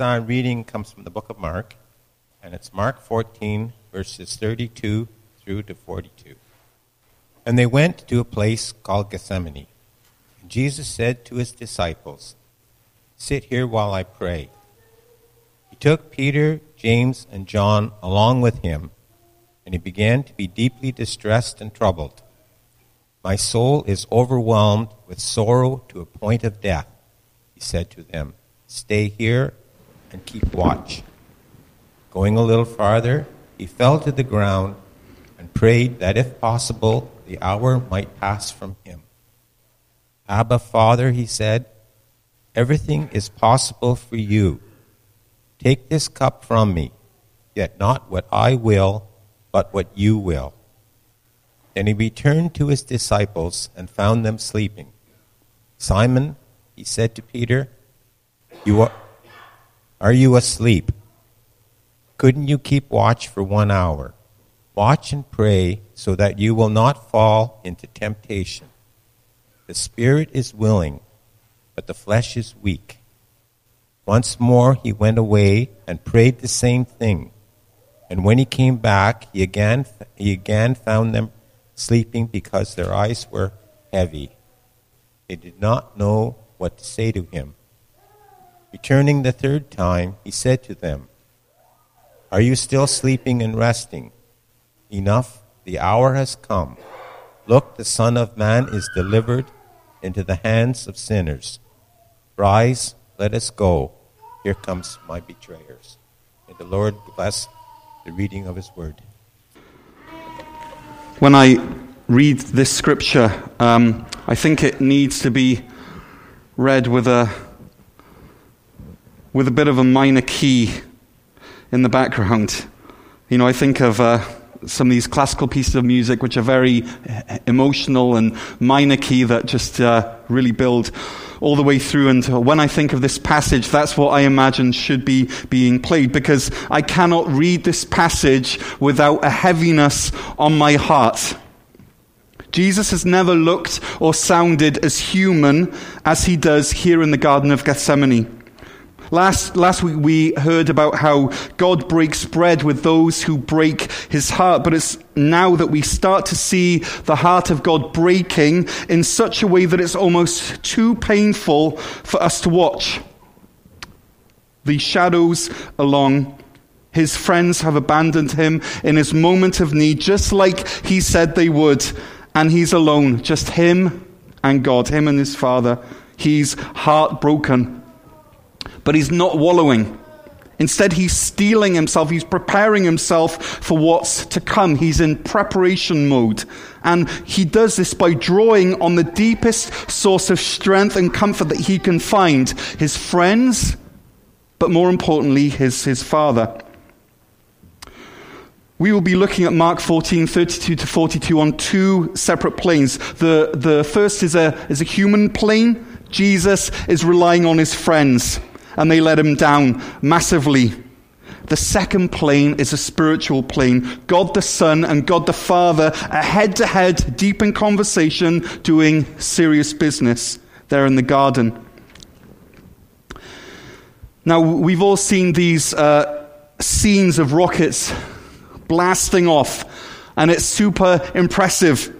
uh, reading comes from the book of Mark, and it's Mark 14, verses 32 through to 42. And they went to a place called Gethsemane. And Jesus said to his disciples, Sit here while I pray. He took Peter, James, and John along with him, and he began to be deeply distressed and troubled. My soul is overwhelmed with sorrow to a point of death, he said to them. Stay here and keep watch. Going a little farther, he fell to the ground and prayed that if possible, the hour might pass from him. Abba, Father, he said, everything is possible for you. Take this cup from me, yet not what I will, but what you will. Then he returned to his disciples and found them sleeping. Simon, he said to Peter, you are, are you asleep? Couldn't you keep watch for one hour? Watch and pray so that you will not fall into temptation. The spirit is willing, but the flesh is weak. Once more he went away and prayed the same thing. And when he came back, he again, he again found them sleeping because their eyes were heavy. They did not know what to say to him. Returning the third time, he said to them, Are you still sleeping and resting? Enough, the hour has come. Look, the Son of Man is delivered into the hands of sinners. Rise, let us go. Here comes my betrayers. May the Lord bless the reading of his word. When I read this scripture, um, I think it needs to be read with a, with a bit of a minor key in the background. You know, I think of uh, some of these classical pieces of music which are very emotional and minor key that just uh, really build all the way through. And when I think of this passage, that's what I imagine should be being played because I cannot read this passage without a heaviness on my heart. Jesus has never looked or sounded as human as he does here in the Garden of Gethsemane. Last, last week we heard about how God breaks bread with those who break his heart, but it's now that we start to see the heart of God breaking in such a way that it's almost too painful for us to watch. The shadows along his friends have abandoned him in his moment of need, just like he said they would. And he's alone, just him and God, him and his father. He's heartbroken but he's not wallowing. Instead, he's steeling himself. He's preparing himself for what's to come. He's in preparation mode. And he does this by drawing on the deepest source of strength and comfort that he can find his friends, but more importantly, his, his father. We will be looking at Mark 14, 32 to 42 on two separate planes. The, the first is a, is a human plane. Jesus is relying on his friends and they let him down massively. The second plane is a spiritual plane. God the Son and God the Father are head to head, deep in conversation, doing serious business there in the garden. Now, we've all seen these uh, scenes of rockets blasting off, and it's super impressive.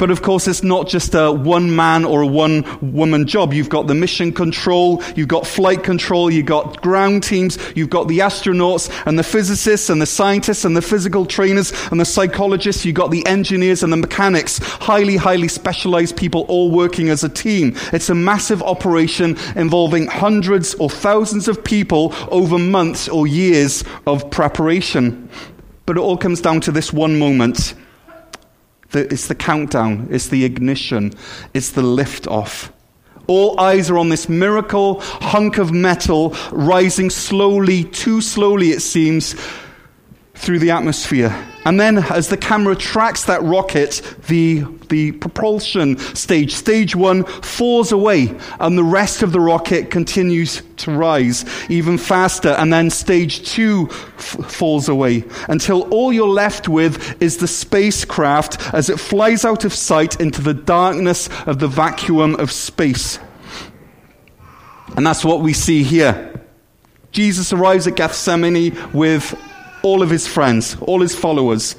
But of course, it's not just a one man or a one woman job. You've got the mission control, you've got flight control, you've got ground teams, you've got the astronauts and the physicists and the scientists and the physical trainers and the psychologists, you've got the engineers and the mechanics. Highly, highly specialized people all working as a team. It's a massive operation involving hundreds or thousands of people over months or years of preparation. But it all comes down to this one moment the, it's the countdown, it's the ignition, it's the lift off. All eyes are on this miracle hunk of metal rising slowly, too slowly it seems, through the atmosphere. And then, as the camera tracks that rocket, the, the propulsion stage, stage one, falls away, and the rest of the rocket continues to rise even faster. And then stage two f- falls away until all you're left with is the spacecraft as it flies out of sight into the darkness of the vacuum of space. And that's what we see here. Jesus arrives at Gethsemane with all of his friends, all his followers.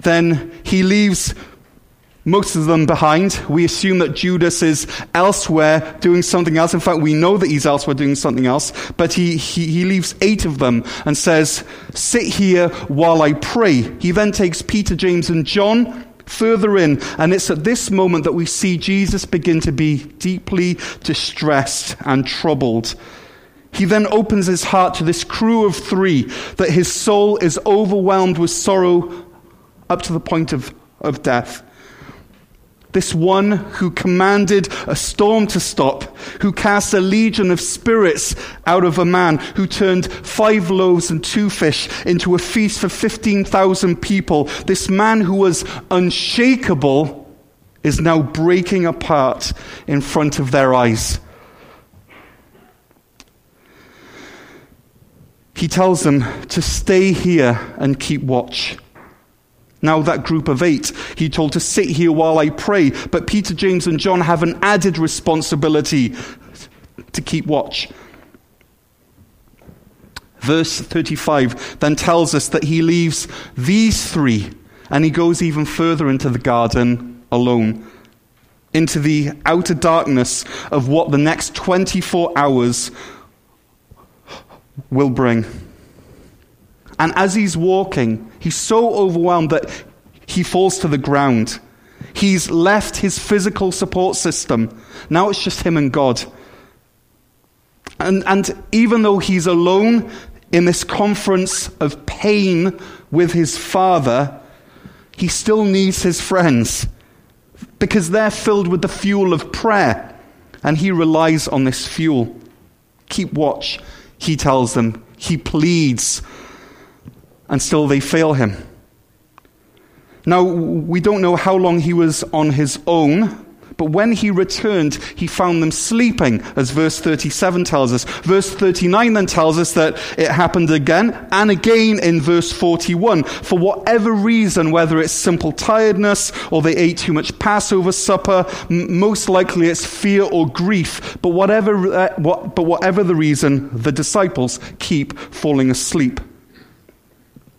Then he leaves most of them behind. We assume that Judas is elsewhere doing something else. In fact, we know that he's elsewhere doing something else. But he, he, he, leaves eight of them and says, Sit here while I pray. He then takes Peter, James, and John further in. And it's at this moment that we see Jesus begin to be deeply distressed and troubled. He then opens his heart to this crew of three that his soul is overwhelmed with sorrow up to the point of, of death. This one who commanded a storm to stop, who cast a legion of spirits out of a man, who turned five loaves and two fish into a feast for 15,000 people. This man who was unshakable is now breaking apart in front of their eyes. He tells them to stay here and keep watch. Now, that group of eight, he told to sit here while I pray. But Peter, James, and John have an added responsibility to keep watch. Verse 35 then tells us that he leaves these three and he goes even further into the garden alone, into the outer darkness of what the next 24 hours will bring. And as he's walking, he's so overwhelmed that he falls to the ground. He's left his physical support system. Now it's just him and God. And, and even though he's alone in this conference of pain with his father, he still needs his friends because they're filled with the fuel of prayer. And he relies on this fuel. Keep watch, he tells them. He pleads and still they fail him. Now, we don't know how long he was on his own, but when he returned, he found them sleeping, as verse 37 tells us. Verse 39 then tells us that it happened again and again in verse 41. For whatever reason, whether it's simple tiredness or they ate too much Passover supper, m- most likely it's fear or grief. But whatever, uh, what, but whatever the reason, the disciples keep falling asleep.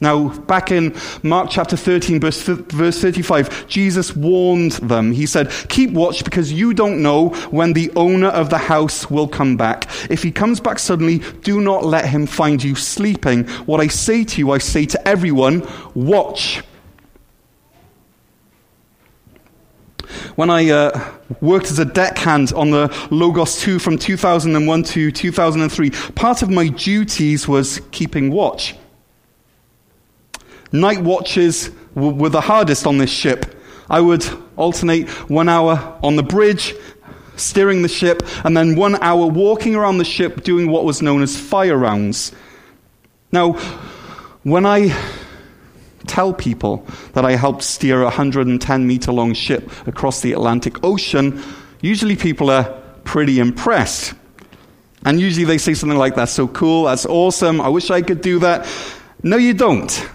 Now, back in Mark chapter 13, verse, verse 35, Jesus warned them. He said, Keep watch because you don't know when the owner of the house will come back. If he comes back suddenly, do not let him find you sleeping. What I say to you, I say to everyone, watch. When I uh, worked as a deckhand on the Logos 2 from 2001 to 2003, part of my duties was keeping watch. Night watches were the hardest on this ship. I would alternate one hour on the bridge, steering the ship, and then one hour walking around the ship doing what was known as fire rounds. Now, when I tell people that I helped steer a 110 meter long ship across the Atlantic Ocean, usually people are pretty impressed. And usually they say something like, That's so cool, that's awesome, I wish I could do that. No, you don't.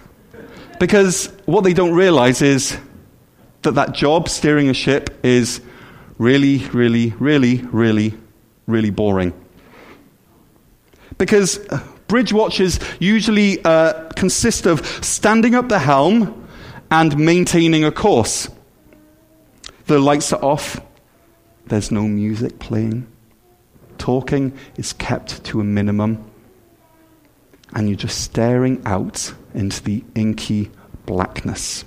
Because what they don't realize is that that job, steering a ship, is really, really, really, really, really boring. Because uh, bridge watches usually uh, consist of standing up the helm and maintaining a course. The lights are off, there's no music playing, talking is kept to a minimum, and you're just staring out into the inky blackness.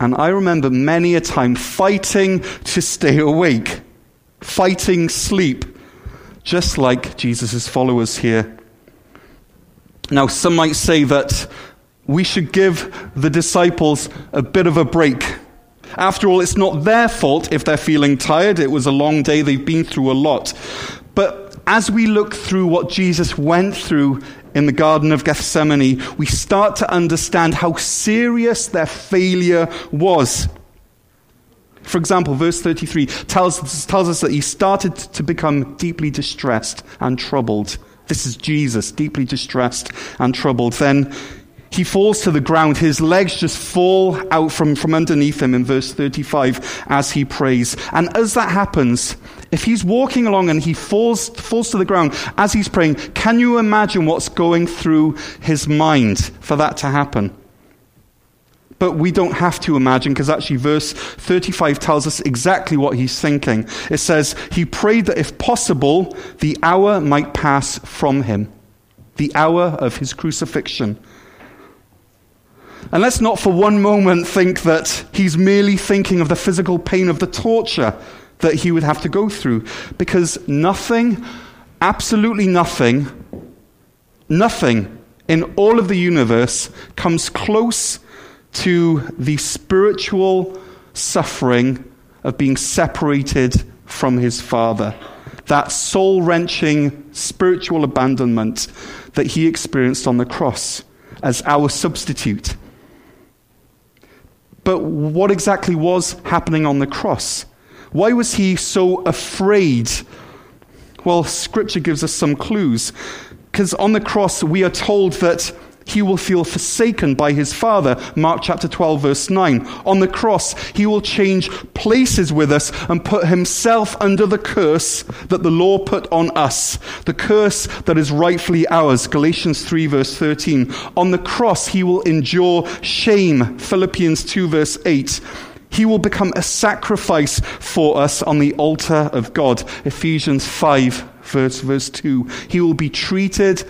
And I remember many a time fighting to stay awake, fighting sleep, just like Jesus' followers here. Now, some might say that we should give the disciples a bit of a break. After all, it's not their fault if they're feeling tired. It was a long day, they've been through a lot. But as we look through what Jesus went through in the Garden of Gethsemane, we start to understand how serious their failure was. For example, verse 33 tells, tells us that he started to become deeply distressed and troubled. This is Jesus, deeply distressed and troubled. Then he falls to the ground. His legs just fall out from, from underneath him in verse 35 as he prays. And as that happens, if he's walking along and he falls, falls to the ground as he's praying, can you imagine what's going through his mind for that to happen? But we don't have to imagine because actually verse 35 tells us exactly what he's thinking. It says, He prayed that if possible, the hour might pass from him. The hour of his crucifixion. And let's not for one moment think that he's merely thinking of the physical pain of the torture that he would have to go through. Because nothing, absolutely nothing, nothing in all of the universe comes close to the spiritual suffering of being separated from his Father. That soul wrenching spiritual abandonment that he experienced on the cross as our substitute. But what exactly was happening on the cross? Why was he so afraid? Well, scripture gives us some clues. Because on the cross, we are told that he will feel forsaken by his father. Mark chapter 12, verse 9. On the cross, he will change places with us and put himself under the curse that the law put on us. The curse that is rightfully ours. Galatians 3, verse 13. On the cross, he will endure shame. Philippians 2, verse 8. He will become a sacrifice for us on the altar of God. Ephesians 5, verse, verse 2. He will be treated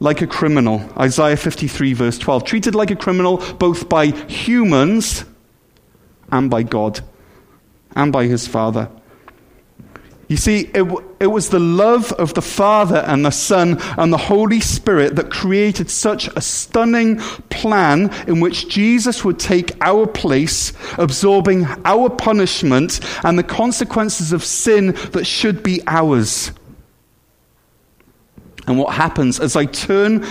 like a criminal. Isaiah 53, verse 12. Treated like a criminal both by humans and by God and by his Father. You see, it, it was the love of the Father and the Son and the Holy Spirit that created such a stunning plan in which Jesus would take our place, absorbing our punishment and the consequences of sin that should be ours. And what happens as I turn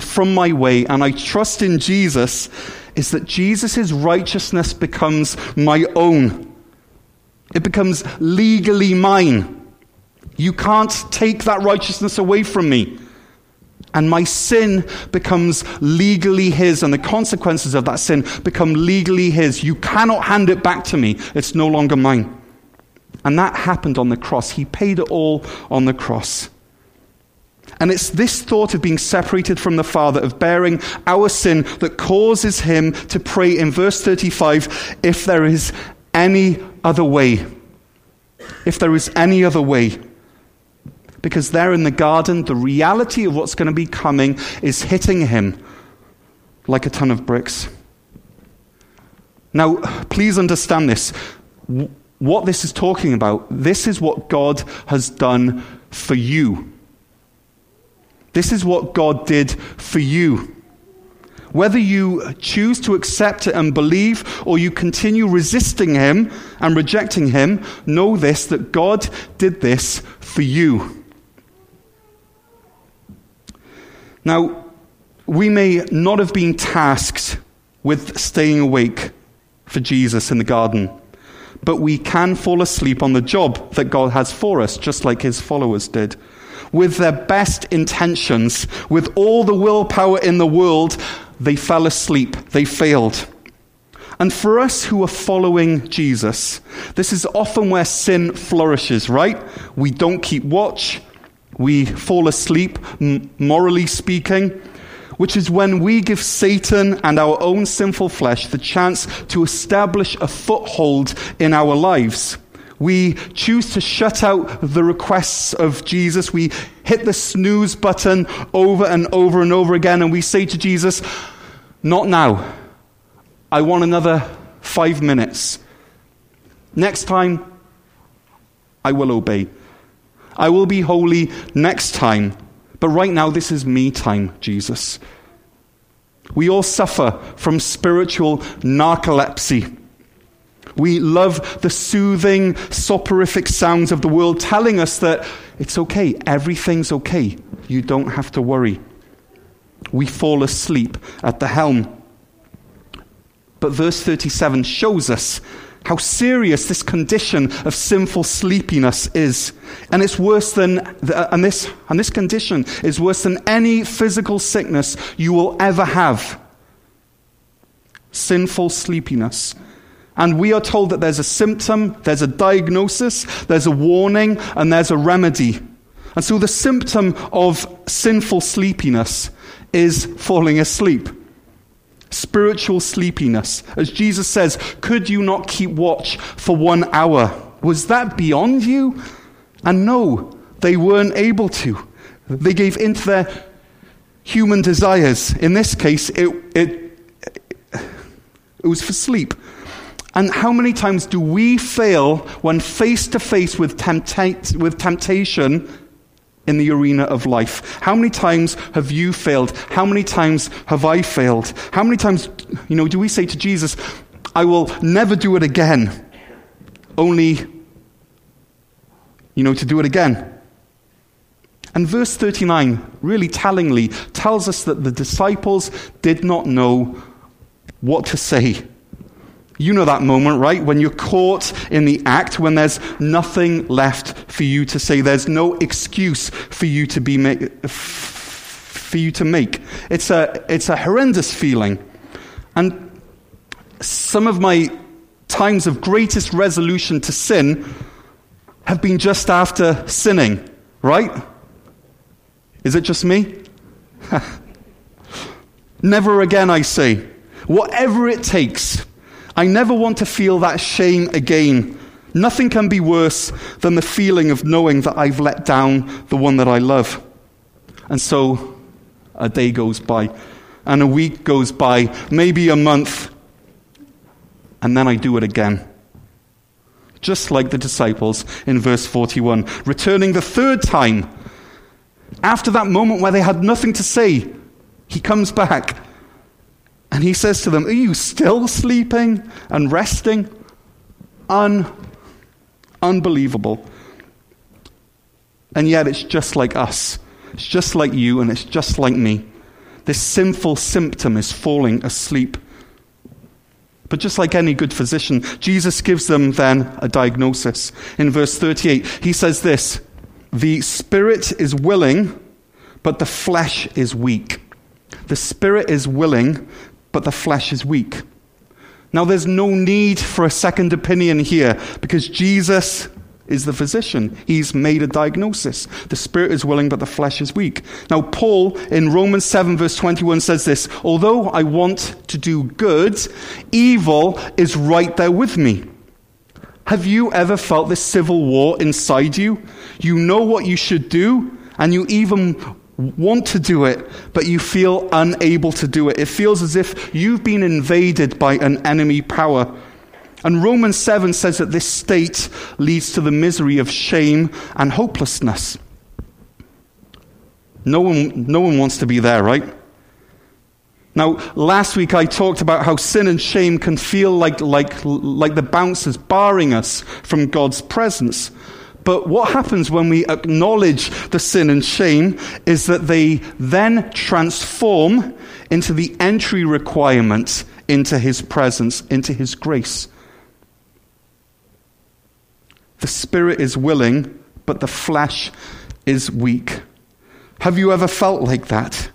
from my way and I trust in Jesus is that Jesus' righteousness becomes my own. It becomes legally mine. You can't take that righteousness away from me. And my sin becomes legally his, and the consequences of that sin become legally his. You cannot hand it back to me. It's no longer mine. And that happened on the cross. He paid it all on the cross. And it's this thought of being separated from the Father, of bearing our sin, that causes him to pray in verse 35 if there is any other way. If there is any other way. Because there in the garden, the reality of what's going to be coming is hitting him like a ton of bricks. Now, please understand this. What this is talking about, this is what God has done for you. This is what God did for you. Whether you choose to accept it and believe, or you continue resisting Him and rejecting Him, know this that God did this for you. Now, we may not have been tasked with staying awake for Jesus in the garden, but we can fall asleep on the job that God has for us, just like His followers did with their best intentions, with all the willpower in the world, they fell asleep. They failed. And for us who are following Jesus, this is often where sin flourishes, right? We don't keep watch. We fall asleep, morally speaking, which is when we give Satan and our own sinful flesh the chance to establish a foothold in our lives. We choose to shut out the requests of Jesus. We hit the snooze button over and over and over again, and we say to Jesus, Not now. I want another five minutes. Next time, I will obey. I will be holy next time. But right now, this is me time, Jesus. We all suffer from spiritual narcolepsy. We love the soothing, soporific sounds of the world telling us that it's okay, everything's okay, you don't have to worry. We fall asleep at the helm. But verse 37 shows us how serious this condition of sinful sleepiness is. And it's worse than, uh, and this, and this condition is worse than any physical sickness you will ever have. Sinful sleepiness. And we are told that there's a symptom, there's a diagnosis, there's a warning, and there's a remedy. And so the symptom of sinful sleepiness is falling asleep spiritual sleepiness. As Jesus says, Could you not keep watch for one hour? Was that beyond you? And no, they weren't able to. They gave in to their human desires. In this case, it, it, it was for sleep. And how many times do we fail when face to face with temptation in the arena of life. How many times have you failed? How many times have I failed? How many times, you know, do we say to Jesus, I will never do it again, only, you know, to do it again? And verse 39, really tellingly, tells us that the disciples did not know what to say. You know that moment, right? When you're caught in the act, when there's nothing left for you to say, there's no excuse for you to be ma- for you to make. It's a it's a horrendous feeling, and some of my times of greatest resolution to sin have been just after sinning, right? Is it just me? Never again, I say. Whatever it takes I never want to feel that shame again. Nothing can be worse than the feeling of knowing that I've let down the one that I love. And so a day goes by, and a week goes by, maybe a month, and then I do it again. Just like the disciples in verse 41, returning the third time. After that moment where they had nothing to say, he comes back and he says to them, Are you still sleeping and resting? Un- unbelievable. And yet it's just like us. It's just like you, and it's just like me. This sinful symptom is falling asleep. But just like any good physician, Jesus gives them then a diagnosis. In verse 38, he says this The spirit is willing, but the flesh is weak. The spirit is willing, but the flesh is weak. Now, there's no need for a second opinion here because Jesus is the physician. He's made a diagnosis. The spirit is willing, but the flesh is weak. Now, Paul in Romans 7, verse 21 says this Although I want to do good, evil is right there with me. Have you ever felt this civil war inside you? You know what you should do, and you even want to do it, but you feel unable to do it. It feels as if you've been invaded by an enemy power. And Romans 7 says that this state leads to the misery of shame and hopelessness. No one, no one wants to be there, right? Now, last week I talked about how sin and shame can feel like, like, like the bouncers barring us from God's presence. But what happens when we acknowledge the sin and shame is that they then transform into the entry requirement into his presence, into his grace. The spirit is willing, but the flesh is weak. Have you ever felt like that?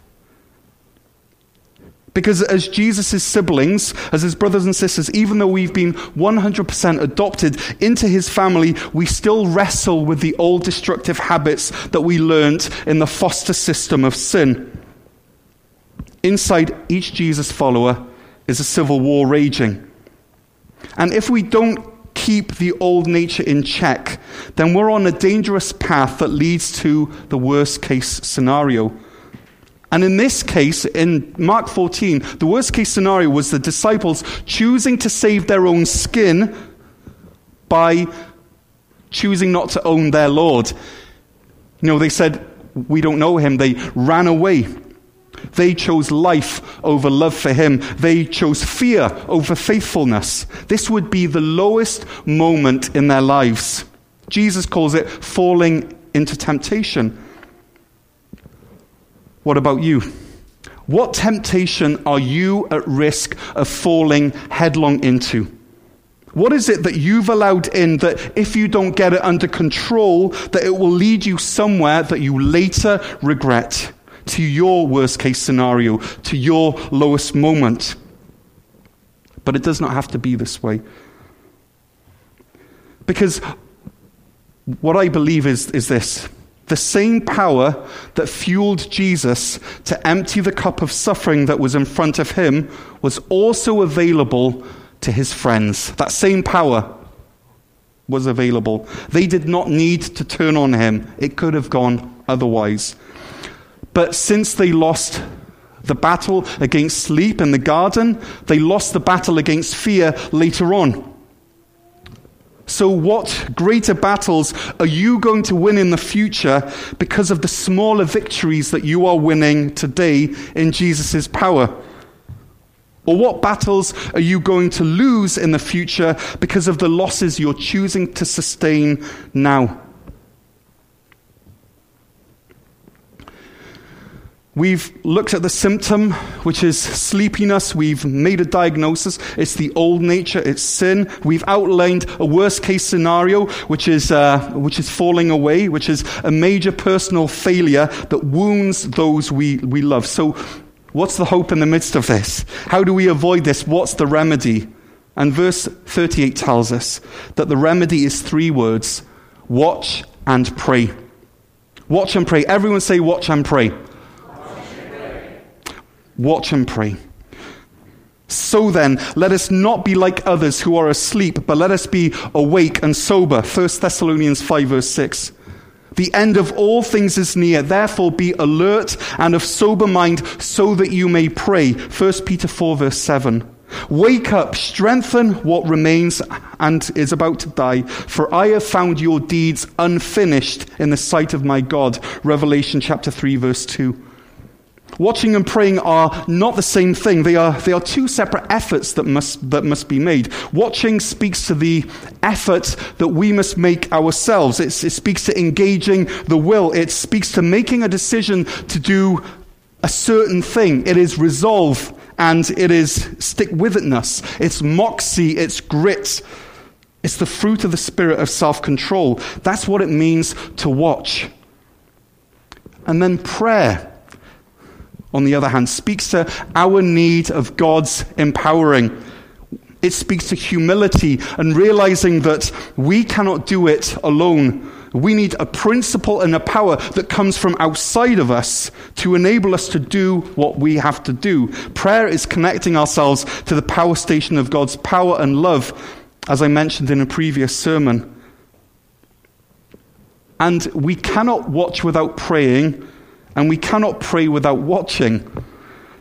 Because as Jesus' siblings, as his brothers and sisters, even though we've been 100% adopted into his family, we still wrestle with the old destructive habits that we learnt in the foster system of sin. Inside each Jesus follower is a civil war raging. And if we don't keep the old nature in check, then we're on a dangerous path that leads to the worst case scenario and in this case, in Mark 14, the worst case scenario was the disciples choosing to save their own skin by choosing not to own their Lord. You know, they said, We don't know him. They ran away. They chose life over love for him. They chose fear over faithfulness. This would be the lowest moment in their lives. Jesus calls it falling into temptation. What about you? What temptation are you at risk of falling headlong into? What is it that you've allowed in that if you don't get it under control, that it will lead you somewhere that you later regret? To your worst case scenario, to your lowest moment. But it does not have to be this way. Because what I believe is, is this the same power that fueled Jesus to empty the cup of suffering that was in front of him was also available to his friends. That same power was available. They did not need to turn on him, it could have gone otherwise. But since they lost the battle against sleep in the garden, they lost the battle against fear later on. So, what greater battles are you going to win in the future because of the smaller victories that you are winning today in Jesus' power? Or what battles are you going to lose in the future because of the losses you're choosing to sustain now? We've looked at the symptom, which is sleepiness. We've made a diagnosis. It's the old nature. It's sin. We've outlined a worst case scenario, which is, uh, which is falling away, which is a major personal failure that wounds those we, we love. So, what's the hope in the midst of this? How do we avoid this? What's the remedy? And verse 38 tells us that the remedy is three words watch and pray. Watch and pray. Everyone say, watch and pray. Watch and pray. So then, let us not be like others who are asleep, but let us be awake and sober. 1 Thessalonians 5, verse 6. The end of all things is near. Therefore, be alert and of sober mind so that you may pray. 1 Peter 4, verse 7. Wake up, strengthen what remains and is about to die, for I have found your deeds unfinished in the sight of my God. Revelation chapter 3, verse 2. Watching and praying are not the same thing. They are, they are two separate efforts that must, that must be made. Watching speaks to the effort that we must make ourselves. It's, it speaks to engaging the will. It speaks to making a decision to do a certain thing. It is resolve and it is stick with itness. It's moxie. It's grit. It's the fruit of the spirit of self control. That's what it means to watch. And then prayer on the other hand, speaks to our need of God's empowering. It speaks to humility and realizing that we cannot do it alone. We need a principle and a power that comes from outside of us to enable us to do what we have to do. Prayer is connecting ourselves to the power station of God's power and love, as I mentioned in a previous sermon. And we cannot watch without praying and we cannot pray without watching.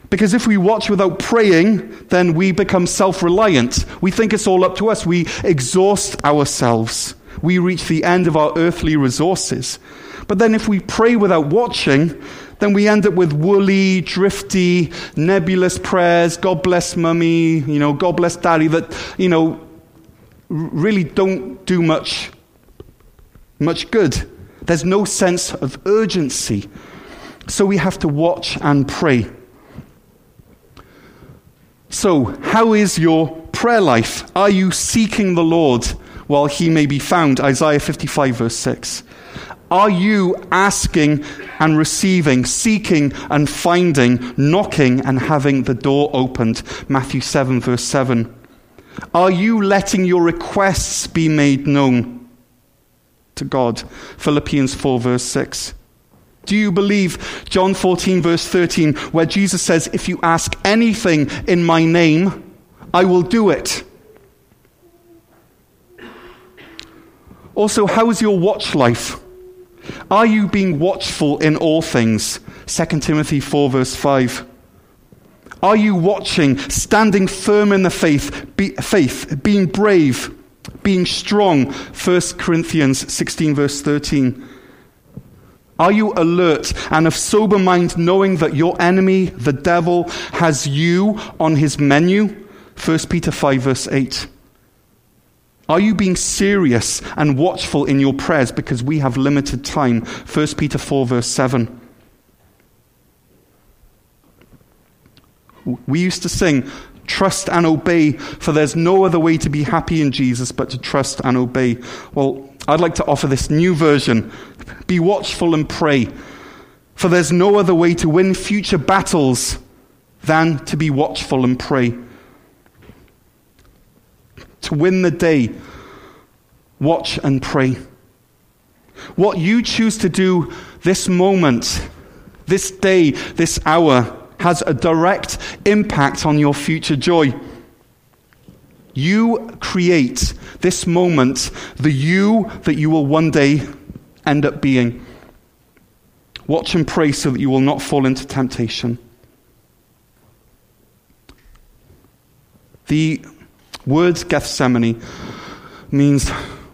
Because if we watch without praying, then we become self reliant. We think it's all up to us. We exhaust ourselves. We reach the end of our earthly resources. But then if we pray without watching, then we end up with woolly, drifty, nebulous prayers, God bless mummy, you know, God bless daddy, that, you know, really don't do much, much good. There's no sense of urgency. So we have to watch and pray. So, how is your prayer life? Are you seeking the Lord while he may be found? Isaiah 55, verse 6. Are you asking and receiving, seeking and finding, knocking and having the door opened? Matthew 7, verse 7. Are you letting your requests be made known to God? Philippians 4, verse 6. Do you believe John 14, verse 13, where Jesus says, If you ask anything in my name, I will do it? Also, how is your watch life? Are you being watchful in all things? 2 Timothy 4, verse 5. Are you watching, standing firm in the faith, be, faith, being brave, being strong? 1 Corinthians 16, verse 13. Are you alert and of sober mind, knowing that your enemy, the devil, has you on his menu? 1 Peter 5, verse 8. Are you being serious and watchful in your prayers because we have limited time? 1 Peter 4, verse 7. We used to sing, Trust and obey, for there's no other way to be happy in Jesus but to trust and obey. Well, I'd like to offer this new version. Be watchful and pray, for there's no other way to win future battles than to be watchful and pray. To win the day, watch and pray. What you choose to do this moment, this day, this hour, has a direct impact on your future joy. You create this moment, the you that you will one day end up being. Watch and pray so that you will not fall into temptation. The word Gethsemane means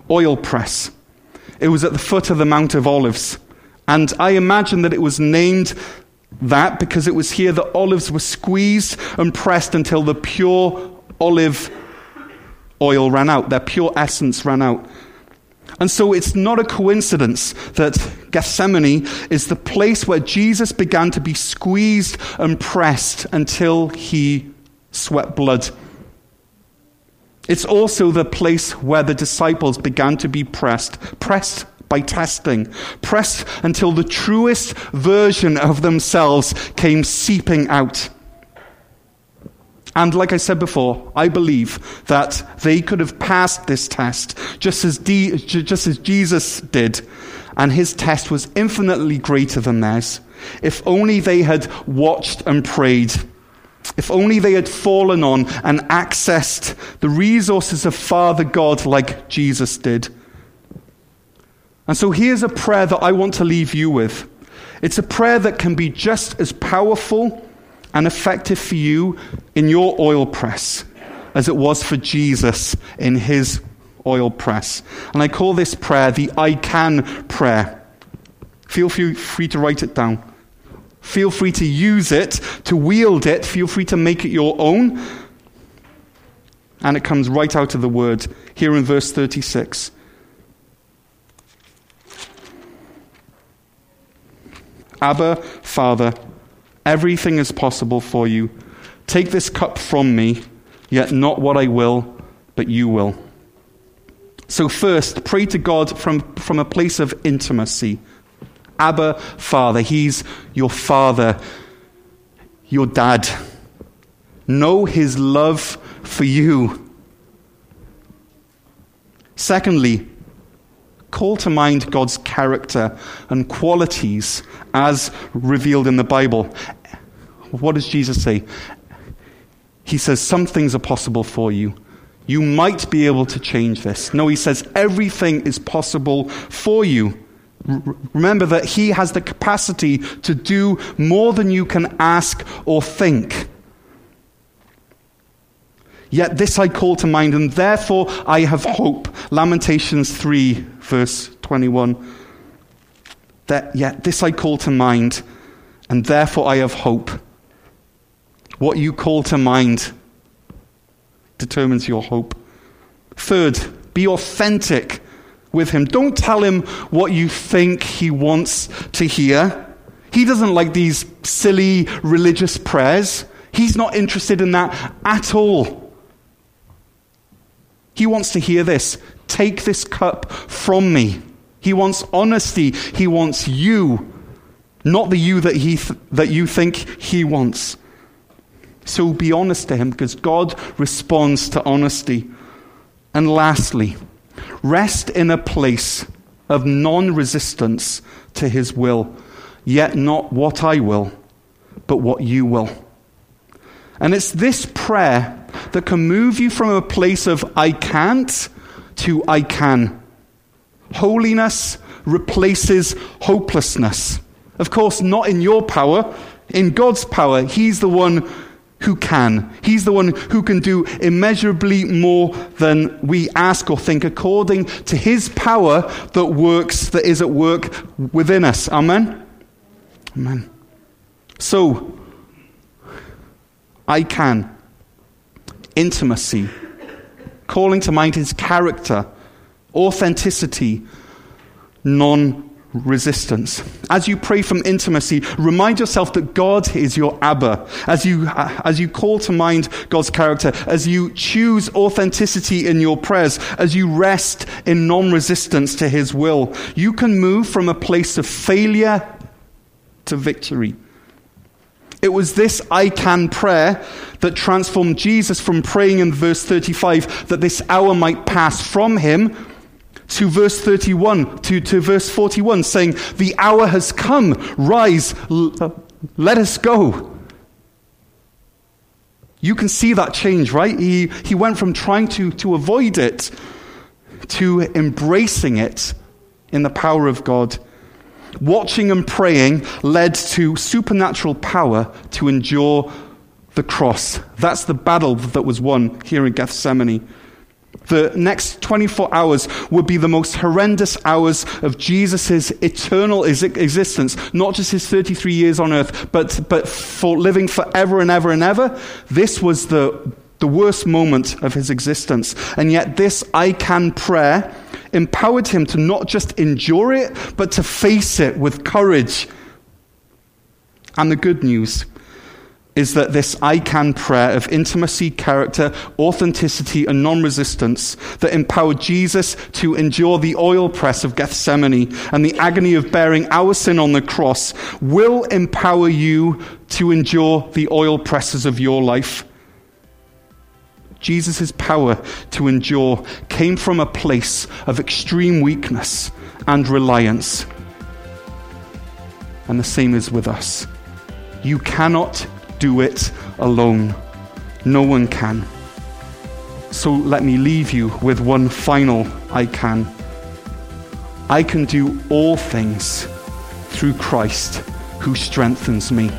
oil press. It was at the foot of the Mount of Olives. And I imagine that it was named that because it was here that olives were squeezed and pressed until the pure olive oil ran out, their pure essence ran out. And so it's not a coincidence that Gethsemane is the place where Jesus began to be squeezed and pressed until he sweat blood. It's also the place where the disciples began to be pressed, pressed by testing, pressed until the truest version of themselves came seeping out. And like I said before, I believe that they could have passed this test just as, D, just as Jesus did, and his test was infinitely greater than theirs. If only they had watched and prayed. If only they had fallen on and accessed the resources of Father God like Jesus did. And so here's a prayer that I want to leave you with. It's a prayer that can be just as powerful and effective for you in your oil press as it was for Jesus in his oil press. And I call this prayer the I can prayer. Feel free to write it down. Feel free to use it, to wield it. Feel free to make it your own. And it comes right out of the word here in verse 36. Abba, Father, everything is possible for you. Take this cup from me, yet not what I will, but you will. So, first, pray to God from, from a place of intimacy. Abba, Father. He's your Father, your dad. Know His love for you. Secondly, call to mind God's character and qualities as revealed in the Bible. What does Jesus say? He says, Some things are possible for you. You might be able to change this. No, he says, Everything is possible for you. remember that he has the capacity to do more than you can ask or think. Yet this I call to mind, and therefore I have hope. Lamentations 3, verse 21. That, yet this I call to mind, and therefore I have hope. What you call to mind determines your hope. Third, be authentic with him. Don't tell him what you think he wants to hear. He doesn't like these silly religious prayers. He's not interested in that at all. He wants to hear this Take this cup from me. He wants honesty. He wants you, not the you that, he th- that you think he wants. So be honest to him because God responds to honesty. And lastly, rest in a place of non resistance to his will, yet not what I will, but what you will. And it's this prayer that can move you from a place of I can't to I can. Holiness replaces hopelessness. Of course, not in your power, in God's power. He's the one who can. He's the one who can do immeasurably more than we ask or think according to his power that works, that is at work within us. Amen? Amen. So, I can intimacy, calling to mind his character, authenticity, non resistance. As you pray from intimacy, remind yourself that God is your Abba. As you, as you call to mind God's character, as you choose authenticity in your prayers, as you rest in non resistance to His will, you can move from a place of failure to victory. It was this I can prayer that transformed Jesus from praying in verse 35 that this hour might pass from him to verse 31, to, to verse 41, saying, The hour has come, rise, l- let us go. You can see that change, right? He, he went from trying to, to avoid it to embracing it in the power of God. Watching and praying led to supernatural power to endure the cross. That's the battle that was won here in Gethsemane. The next 24 hours would be the most horrendous hours of Jesus' eternal existence, not just his 33 years on earth, but, but for living forever and ever and ever. This was the, the worst moment of his existence. And yet, this I can prayer empowered him to not just endure it, but to face it with courage. And the good news is that this I can prayer of intimacy, character, authenticity, and non resistance that empowered Jesus to endure the oil press of Gethsemane and the agony of bearing our sin on the cross will empower you to endure the oil presses of your life. Jesus' power to endure came from a place of extreme weakness and reliance. And the same is with us. You cannot do it alone. No one can. So let me leave you with one final I can. I can do all things through Christ who strengthens me.